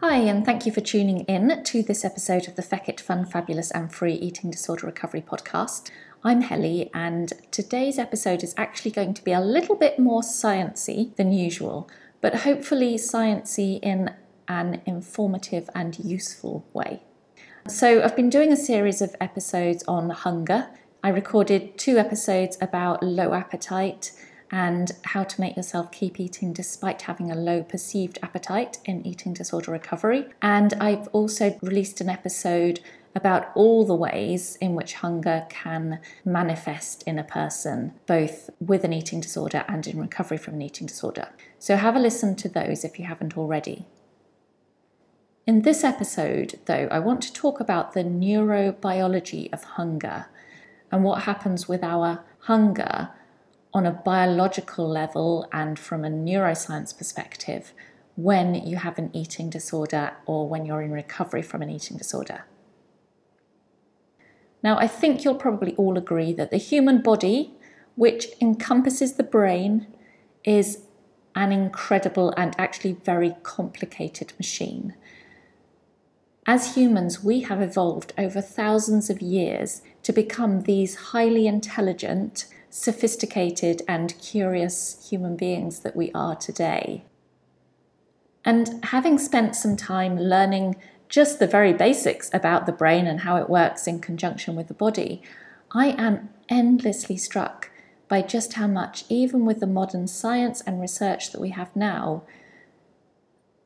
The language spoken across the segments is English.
Hi, and thank you for tuning in to this episode of the Feckit Fun, Fabulous and Free Eating Disorder Recovery podcast. I'm Helly, and today's episode is actually going to be a little bit more sciencey than usual, but hopefully sciencey in an informative and useful way. So, I've been doing a series of episodes on hunger. I recorded two episodes about low appetite and how to make yourself keep eating despite having a low perceived appetite in eating disorder recovery. And I've also released an episode about all the ways in which hunger can manifest in a person, both with an eating disorder and in recovery from an eating disorder. So have a listen to those if you haven't already. In this episode, though, I want to talk about the neurobiology of hunger and what happens with our hunger on a biological level and from a neuroscience perspective when you have an eating disorder or when you're in recovery from an eating disorder. Now, I think you'll probably all agree that the human body, which encompasses the brain, is an incredible and actually very complicated machine. As humans, we have evolved over thousands of years to become these highly intelligent sophisticated and curious human beings that we are today. And having spent some time learning just the very basics about the brain and how it works in conjunction with the body, I am endlessly struck by just how much, even with the modern science and research that we have now,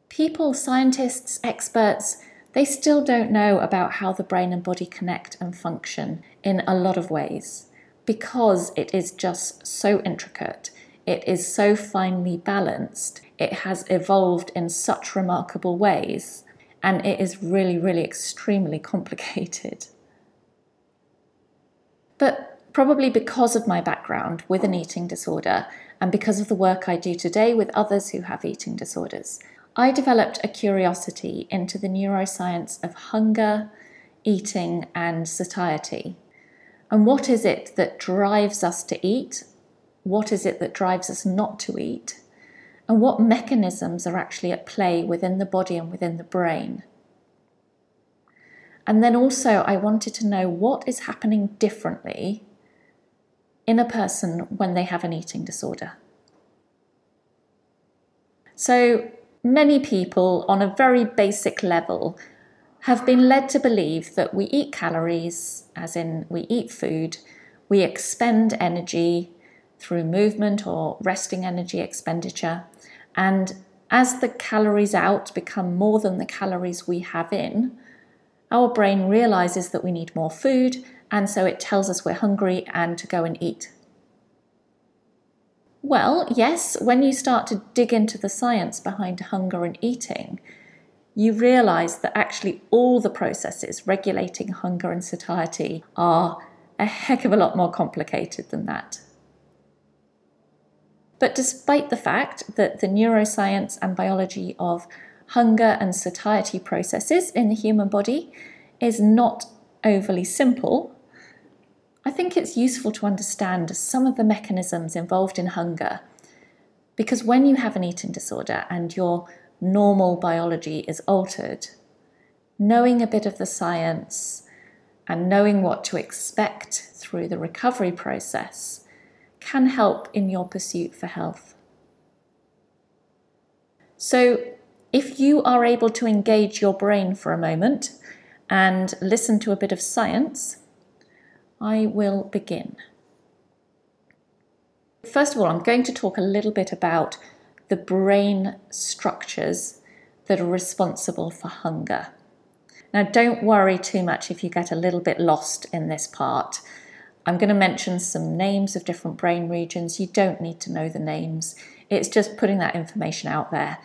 people, scientists, experts, they still don't know about how the brain and body connect and function in a lot of ways because it is just so intricate, it is so finely balanced, it has evolved in such remarkable ways, and it is really, really extremely complicated. But probably because of my background with an eating disorder and because of the work I do today with others who have eating disorders, I developed a curiosity into the neuroscience of hunger, eating, and satiety. And what is it that drives us to eat? What is it that drives us not to eat? And what mechanisms are actually at play within the body and within the brain? And then also, I wanted to know what is happening differently in a person when they have an eating disorder. So, many people, on a very basic level, have been led to believe that we eat calories, as in we eat food, we expend energy through movement or resting energy expenditure, and as the calories out become more than the calories we have in, our brain realizes that we need more food, and so it tells us we're hungry and to go and eat. Well, yes, when you start to dig into the science behind hunger and eating, you realize that actually all the processes regulating hunger and satiety are a heck of a lot more complicated than that. But despite the fact that the neuroscience and biology of hunger and satiety processes in the human body is not overly simple, I think it's useful to understand some of the mechanisms involved in hunger. Because when you have an eating disorder and you're normal biology is altered, knowing a bit of the science and knowing what to expect through the recovery process can help in your pursuit for health. So, if you are able to engage your brain for a moment and listen to a bit of science, I will begin. First of all, I'm going to talk a little bit about the brain structures that are responsible for hunger. Now, don't worry too much if you get a little bit lost in this part. I'm going to mention some names of different brain regions. You don't need to know the names, it's just putting that information out there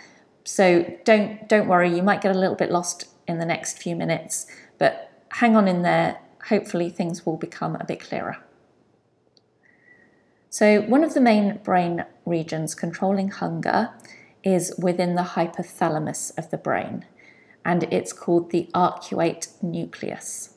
So don't don't worry, you might get a little bit lost in the next few minutes, but hang on in there. Hopefully things will become a bit clearer. So one of the main brain regions controlling hunger is within the hypothalamus of the brain, and it's called the arcuate nucleus.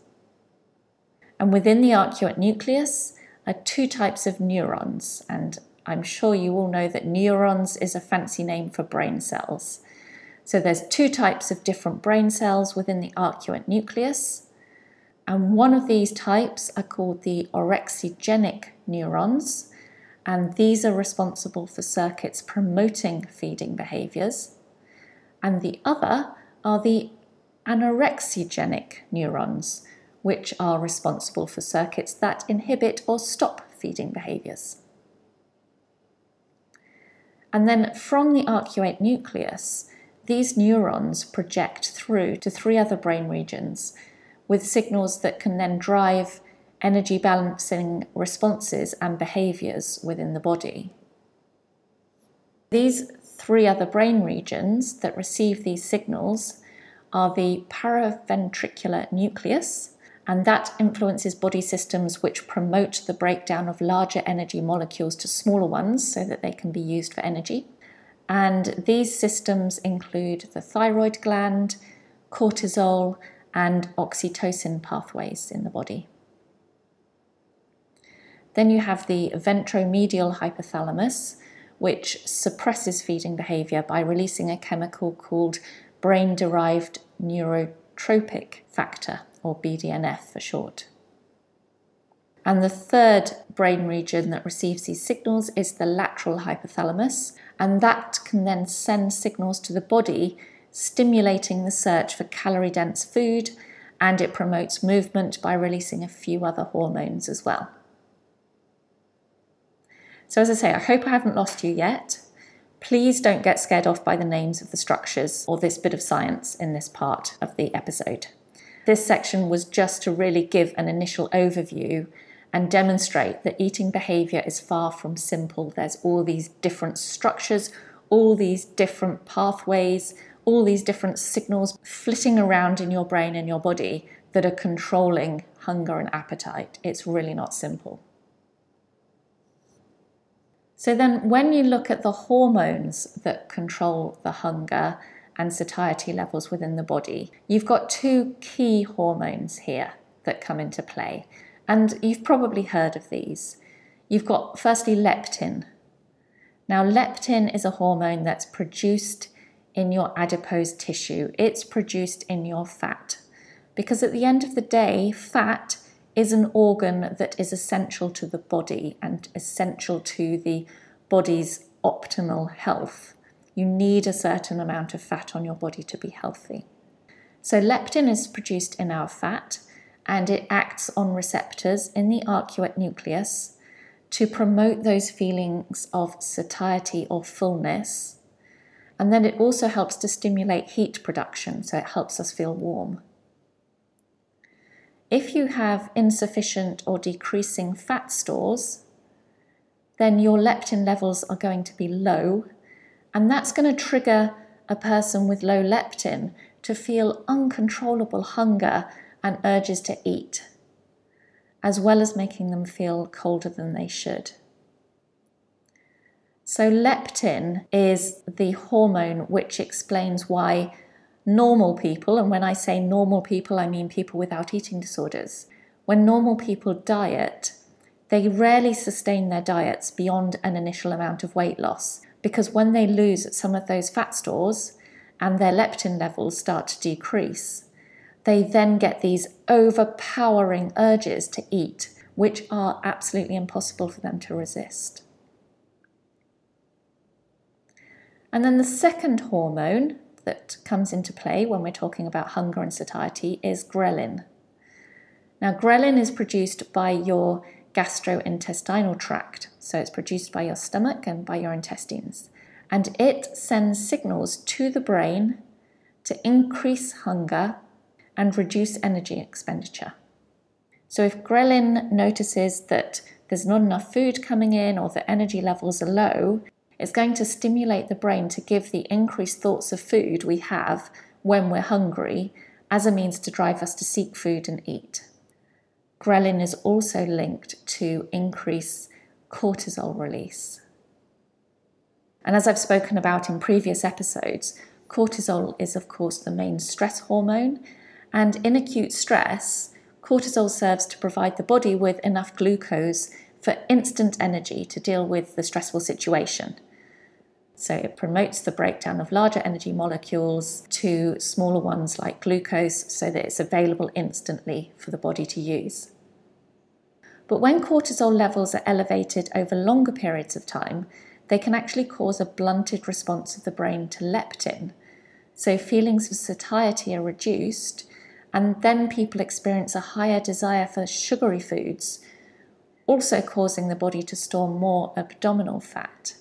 And within the arcuate nucleus are two types of neurons, and I'm sure you all know that neurons is a fancy name for brain cells. So there's two types of different brain cells within the arcuate nucleus, and one of these types are called the orexigenic neurons, and these are responsible for circuits promoting feeding behaviors. And the other are the anorexigenic neurons, which are responsible for circuits that inhibit or stop feeding behaviors. And then from the arcuate nucleus, these neurons project through to three other brain regions with signals that can then drive energy balancing responses and behaviors within the body. These three other brain regions that receive these signals are the paraventricular nucleus, and that influences body systems which promote the breakdown of larger energy molecules to smaller ones so that they can be used for energy. And these systems include the thyroid gland, cortisol, and oxytocin pathways in the body. Then you have the ventromedial hypothalamus, which suppresses feeding behavior by releasing a chemical called brain derived neurotrophic factor, or BDNF for short. And the third brain region that receives these signals is the lateral hypothalamus, and that can then send signals to the body, stimulating the search for calorie dense food, and it promotes movement by releasing a few other hormones as well. So, as I say, I hope I haven't lost you yet. Please don't get scared off by the names of the structures or this bit of science in this part of the episode. This section was just to really give an initial overview and demonstrate that eating behavior is far from simple. There's all these different structures, all these different pathways, all these different signals flitting around in your brain and your body that are controlling hunger and appetite. It's really not simple. So then, when you look at the hormones that control the hunger and satiety levels within the body, you've got two key hormones here that come into play. And you've probably heard of these. You've got firstly leptin. Now, leptin is a hormone that's produced in your adipose tissue, it's produced in your fat. Because at the end of the day, fat is an organ that is essential to the body and essential to the body's optimal health. You need a certain amount of fat on your body to be healthy. So, leptin is produced in our fat and it acts on receptors in the arcuate nucleus to promote those feelings of satiety or fullness. And then it also helps to stimulate heat production, so it helps us feel warm. If you have insufficient or decreasing fat stores, then your leptin levels are going to be low, and that's going to trigger a person with low leptin to feel uncontrollable hunger and urges to eat, as well as making them feel colder than they should. So, leptin is the hormone which explains why normal people, and when I say normal people, I mean people without eating disorders, when normal people diet, they rarely sustain their diets beyond an initial amount of weight loss because when they lose some of those fat stores and their leptin levels start to decrease, they then get these overpowering urges to eat, which are absolutely impossible for them to resist. And then the second hormone that comes into play when we're talking about hunger and satiety is ghrelin. Now, ghrelin is produced by your gastrointestinal tract, so it's produced by your stomach and by your intestines, and it sends signals to the brain to increase hunger and reduce energy expenditure. So, if ghrelin notices that there's not enough food coming in or the energy levels are low, It's going to stimulate the brain to give the increased thoughts of food we have when we're hungry as a means to drive us to seek food and eat. Ghrelin is also linked to increase cortisol release. And as I've spoken about in previous episodes, cortisol is, of course, the main stress hormone. And in acute stress, cortisol serves to provide the body with enough glucose for instant energy to deal with the stressful situation. So it promotes the breakdown of larger energy molecules to smaller ones like glucose so that it's available instantly for the body to use. But when cortisol levels are elevated over longer periods of time, they can actually cause a blunted response of the brain to leptin. So feelings of satiety are reduced, and then people experience a higher desire for sugary foods, also causing the body to store more abdominal fat.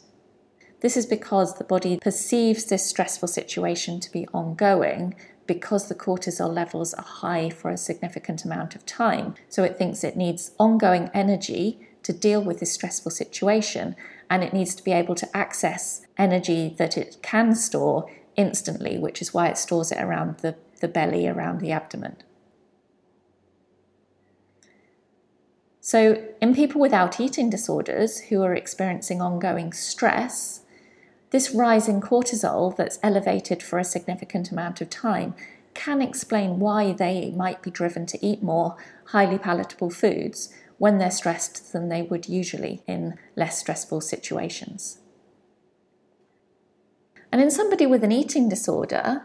This is because the body perceives this stressful situation to be ongoing because the cortisol levels are high for a significant amount of time. So it thinks it needs ongoing energy to deal with this stressful situation and it needs to be able to access energy that it can store instantly, which is why it stores it around the, the belly, around the abdomen. So, in people without eating disorders who are experiencing ongoing stress, this rise in cortisol that's elevated for a significant amount of time can explain why they might be driven to eat more highly palatable foods when they're stressed than they would usually in less stressful situations. And in somebody with an eating disorder,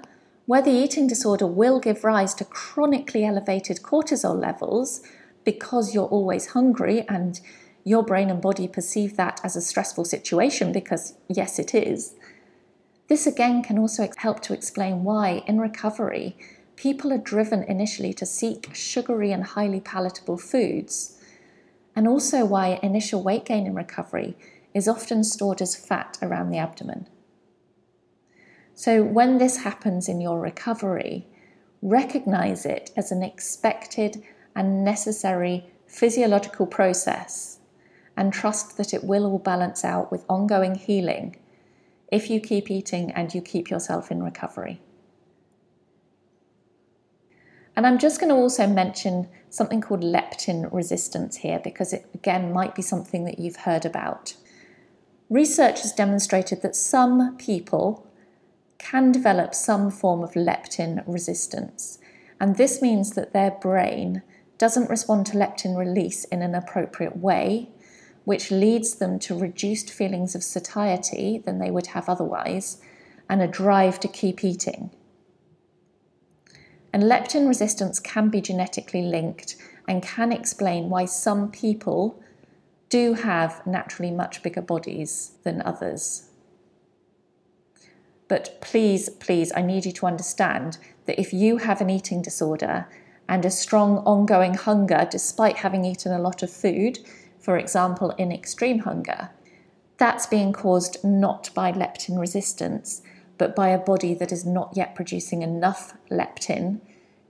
where the eating disorder will give rise to chronically elevated cortisol levels because you're always hungry and your brain and body perceive that as a stressful situation because, yes, it is. This again can also help to explain why, in recovery, people are driven initially to seek sugary and highly palatable foods and also why initial weight gain in recovery is often stored as fat around the abdomen. So, when this happens in your recovery, recognize it as an expected and necessary physiological process and trust that it will all balance out with ongoing healing if you keep eating and you keep yourself in recovery. And I'm just going to also mention something called leptin resistance here because it again might be something that you've heard about. Research has demonstrated that some people can develop some form of leptin resistance, and this means that their brain doesn't respond to leptin release in an appropriate way, which leads them to reduced feelings of satiety than they would have otherwise and a drive to keep eating. And leptin resistance can be genetically linked and can explain why some people do have naturally much bigger bodies than others. But please, please, I need you to understand that if you have an eating disorder and a strong ongoing hunger despite having eaten a lot of food, for example, in extreme hunger, that's being caused not by leptin resistance, but by a body that is not yet producing enough leptin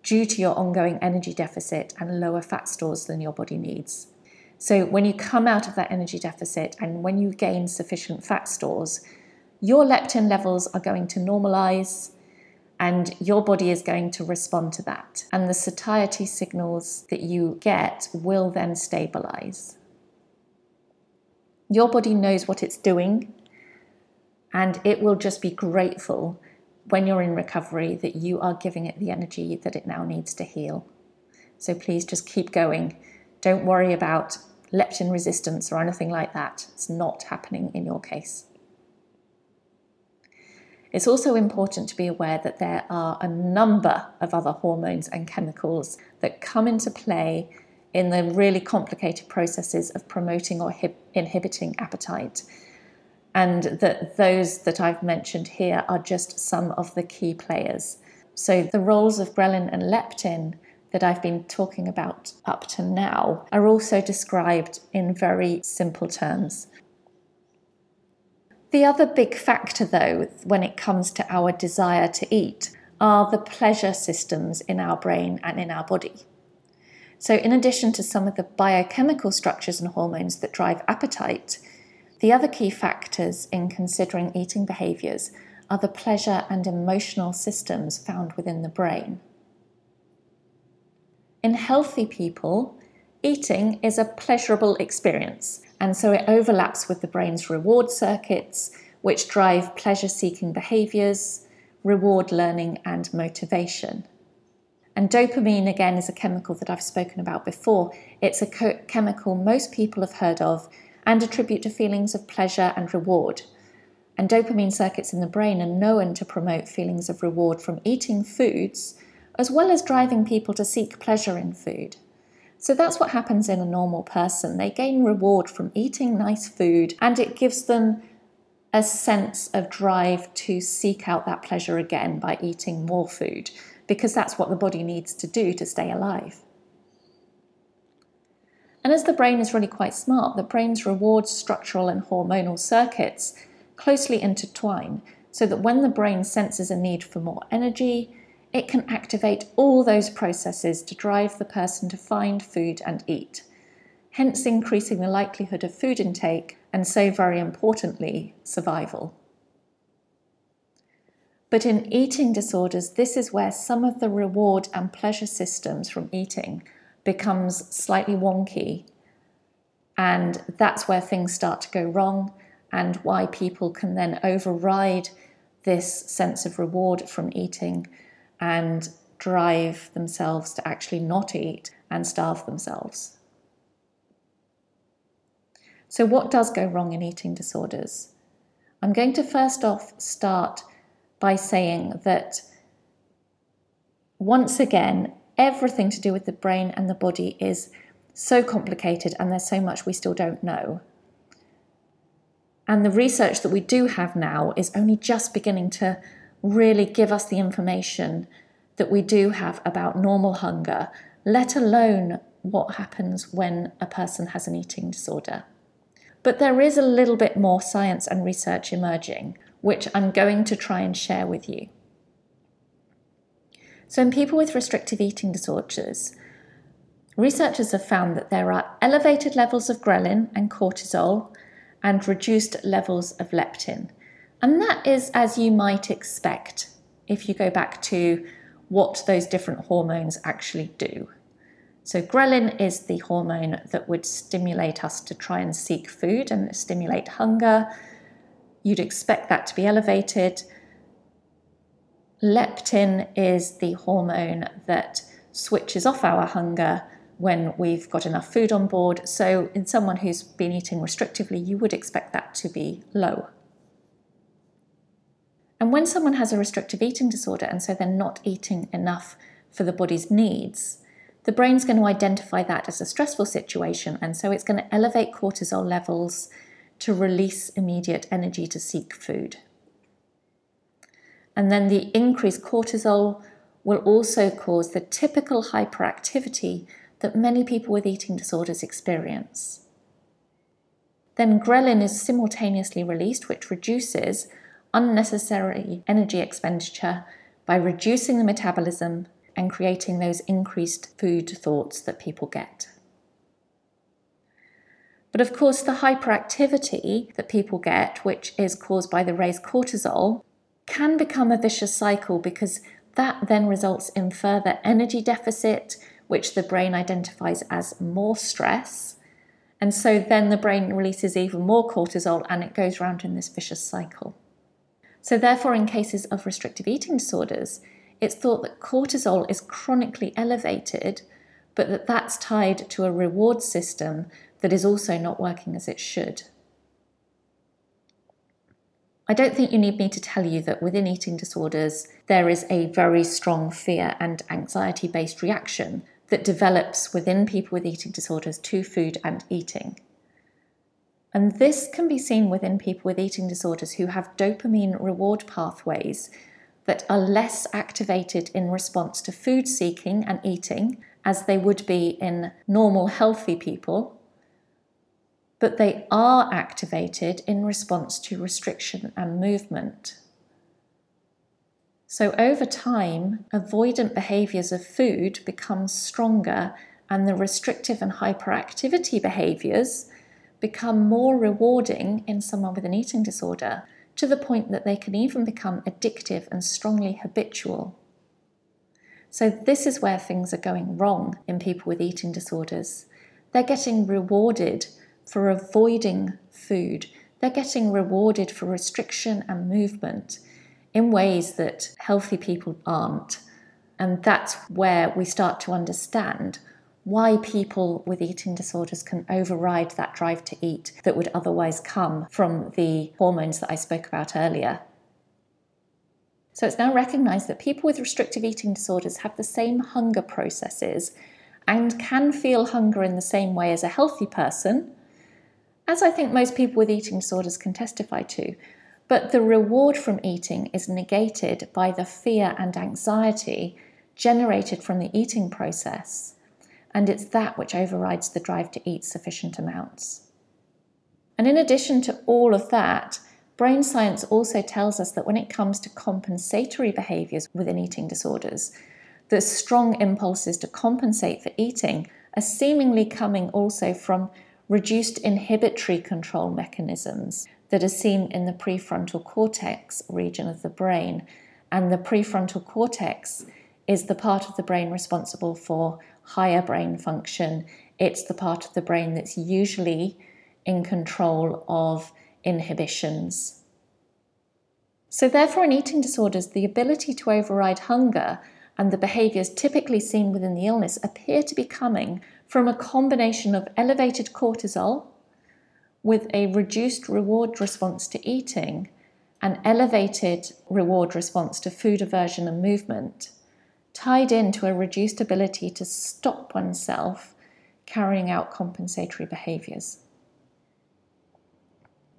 due to your ongoing energy deficit and lower fat stores than your body needs. So, when you come out of that energy deficit and when you gain sufficient fat stores, your leptin levels are going to normalize and your body is going to respond to that. And the satiety signals that you get will then stabilize. Your body knows what it's doing and it will just be grateful when you're in recovery that you are giving it the energy that it now needs to heal. So please just keep going. Don't worry about leptin resistance or anything like that. It's not happening in your case. It's also important to be aware that there are a number of other hormones and chemicals that come into play in the really complicated processes of promoting or inhibiting appetite and that those that I've mentioned here are just some of the key players. So, the roles of ghrelin and leptin that I've been talking about up to now are also described in very simple terms. The other big factor, though, when it comes to our desire to eat, are the pleasure systems in our brain and in our body. So, in addition to some of the biochemical structures and hormones that drive appetite, The other key factors in considering eating behaviours are the pleasure and emotional systems found within the brain. In healthy people, eating is a pleasurable experience, and so it overlaps with the brain's reward circuits, which drive pleasure seeking behaviours, reward learning, and motivation. And dopamine, again, is a chemical that I've spoken about before. It's a co- chemical most people have heard of and attribute to feelings of pleasure and reward. And dopamine circuits in the brain are known to promote feelings of reward from eating foods, as well as driving people to seek pleasure in food. So that's what happens in a normal person. They gain reward from eating nice food, and it gives them a sense of drive to seek out that pleasure again by eating more food because that's what the body needs to do to stay alive. And as the brain is really quite smart, the brain's reward structural and hormonal circuits closely intertwine so that when the brain senses a need for more energy, it can activate all those processes to drive the person to find food and eat, hence increasing the likelihood of food intake and so, very importantly, survival. But in eating disorders, this is where some of the reward and pleasure systems from eating becomes slightly wonky. And that's where things start to go wrong, and why people can then override this sense of reward from eating and drive themselves to actually not eat and starve themselves. So, what does go wrong in eating disorders? I'm going to first off start by saying that once again, everything to do with the brain and the body is so complicated and there's so much we still don't know. And the research that we do have now is only just beginning to really give us the information that we do have about normal hunger, let alone what happens when a person has an eating disorder. But there is a little bit more science and research emerging which I'm going to try and share with you. So, in people with restrictive eating disorders, researchers have found that there are elevated levels of ghrelin and cortisol and reduced levels of leptin. And that is as you might expect if you go back to what those different hormones actually do. So, ghrelin is the hormone that would stimulate us to try and seek food and stimulate hunger you'd expect that to be elevated. Leptin is the hormone that switches off our hunger when we've got enough food on board. So, in someone who's been eating restrictively, you would expect that to be low. And when someone has a restrictive eating disorder and so they're not eating enough for the body's needs, the brain's going to identify that as a stressful situation and so it's going to elevate cortisol levels to release immediate energy to seek food. And then the increased cortisol will also cause the typical hyperactivity that many people with eating disorders experience. Then ghrelin is simultaneously released, which reduces unnecessary energy expenditure by reducing the metabolism and creating those increased food thoughts that people get. But of course, the hyperactivity that people get, which is caused by the raised cortisol, can become a vicious cycle because that then results in further energy deficit, which the brain identifies as more stress. And so then the brain releases even more cortisol and it goes round in this vicious cycle. So, therefore, in cases of restrictive eating disorders, it's thought that cortisol is chronically elevated, but that that's tied to a reward system that is also not working as it should. I don't think you need me to tell you that within eating disorders, there is a very strong fear and anxiety based reaction that develops within people with eating disorders to food and eating. And this can be seen within people with eating disorders who have dopamine reward pathways that are less activated in response to food seeking and eating as they would be in normal, healthy people but they are activated in response to restriction and movement. So, over time, avoidant behaviours of food become stronger, and the restrictive and hyperactivity behaviours become more rewarding in someone with an eating disorder to the point that they can even become addictive and strongly habitual. So, this is where things are going wrong in people with eating disorders. They're getting rewarded for avoiding food, they're getting rewarded for restriction and movement in ways that healthy people aren't. And that's where we start to understand why people with eating disorders can override that drive to eat that would otherwise come from the hormones that I spoke about earlier. So it's now recognized that people with restrictive eating disorders have the same hunger processes and can feel hunger in the same way as a healthy person, as I think most people with eating disorders can testify to. But the reward from eating is negated by the fear and anxiety generated from the eating process and it's that which overrides the drive to eat sufficient amounts. And in addition to all of that, brain science also tells us that when it comes to compensatory behaviors within eating disorders, the strong impulses to compensate for eating are seemingly coming also from reduced inhibitory control mechanisms that are seen in the prefrontal cortex region of the brain. And the prefrontal cortex is the part of the brain responsible for higher brain function. It's the part of the brain that's usually in control of inhibitions. So, therefore, in eating disorders, the ability to override hunger and the behaviours typically seen within the illness appear to be coming from a combination of elevated cortisol with a reduced reward response to eating, an elevated reward response to food aversion and movement, tied into a reduced ability to stop oneself carrying out compensatory behaviours.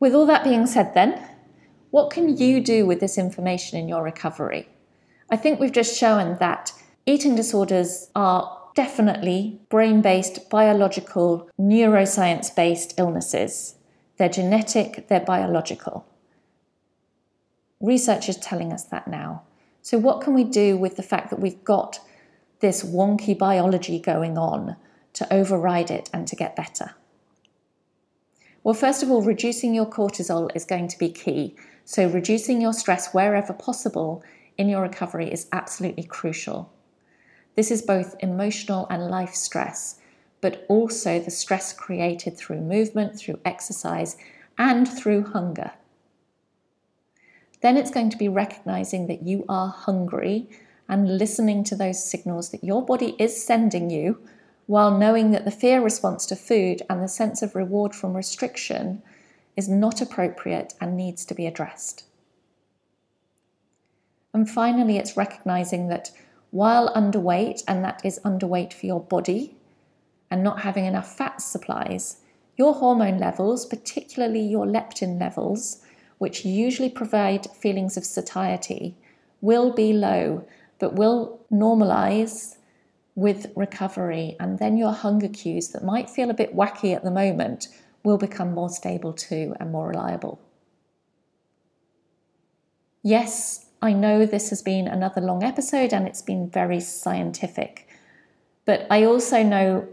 With all that being said, then, what can you do with this information in your recovery? I think we've just shown that eating disorders are definitely brain based, biological, neuroscience based illnesses. They're genetic, they're biological. Research is telling us that now. So, what can we do with the fact that we've got this wonky biology going on to override it and to get better? Well, first of all, reducing your cortisol is going to be key. So, reducing your stress wherever possible in your recovery is absolutely crucial. This is both emotional and life stress, but also the stress created through movement, through exercise, and through hunger. Then it's going to be recognizing that you are hungry and listening to those signals that your body is sending you while knowing that the fear response to food and the sense of reward from restriction is not appropriate and needs to be addressed. And finally, it's recognizing that while underweight, and that is underweight for your body, and not having enough fat supplies, your hormone levels, particularly your leptin levels, which usually provide feelings of satiety, will be low, but will normalize with recovery. And then your hunger cues that might feel a bit wacky at the moment will become more stable too and more reliable. Yes, I know this has been another long episode and it's been very scientific, but I also know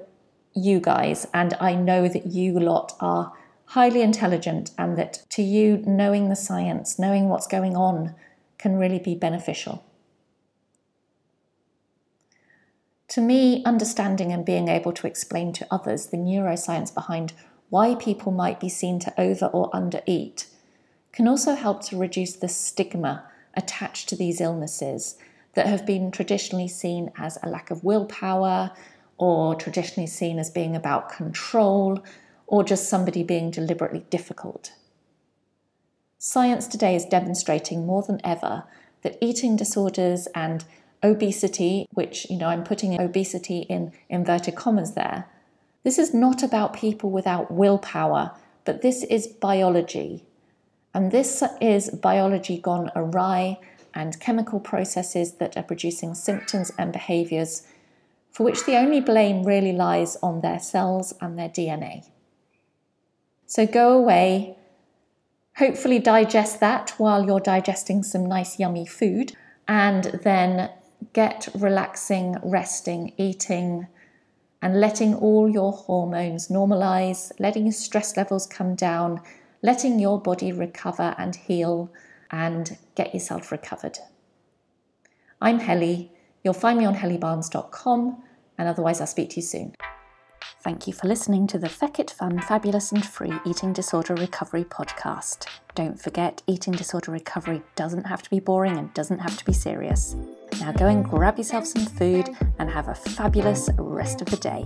you guys, and I know that you lot are highly intelligent and that to you, knowing the science, knowing what's going on, can really be beneficial. To me, understanding and being able to explain to others the neuroscience behind why people might be seen to over or undereat can also help to reduce the stigma attached to these illnesses that have been traditionally seen as a lack of willpower or traditionally seen as being about control or just somebody being deliberately difficult. Science today is demonstrating more than ever that eating disorders and obesity, which, you know, I'm putting obesity in inverted commas there, this is not about people without willpower, but this is biology. And this is biology gone awry and chemical processes that are producing symptoms and behaviours for which the only blame really lies on their cells and their DNA. So go away, hopefully digest that while you're digesting some nice, yummy food, and then get relaxing, resting, eating, and letting all your hormones normalize, letting your stress levels come down, letting your body recover and heal and get yourself recovered. I'm Helly. You'll find me on hellybarnes.com, and otherwise, I'll speak to you soon. Thank you for listening to the Feckit Fun, Fabulous and Free Eating Disorder Recovery podcast. Don't forget, eating disorder recovery doesn't have to be boring and doesn't have to be serious. Now go and grab yourself some food and have a fabulous rest of the day.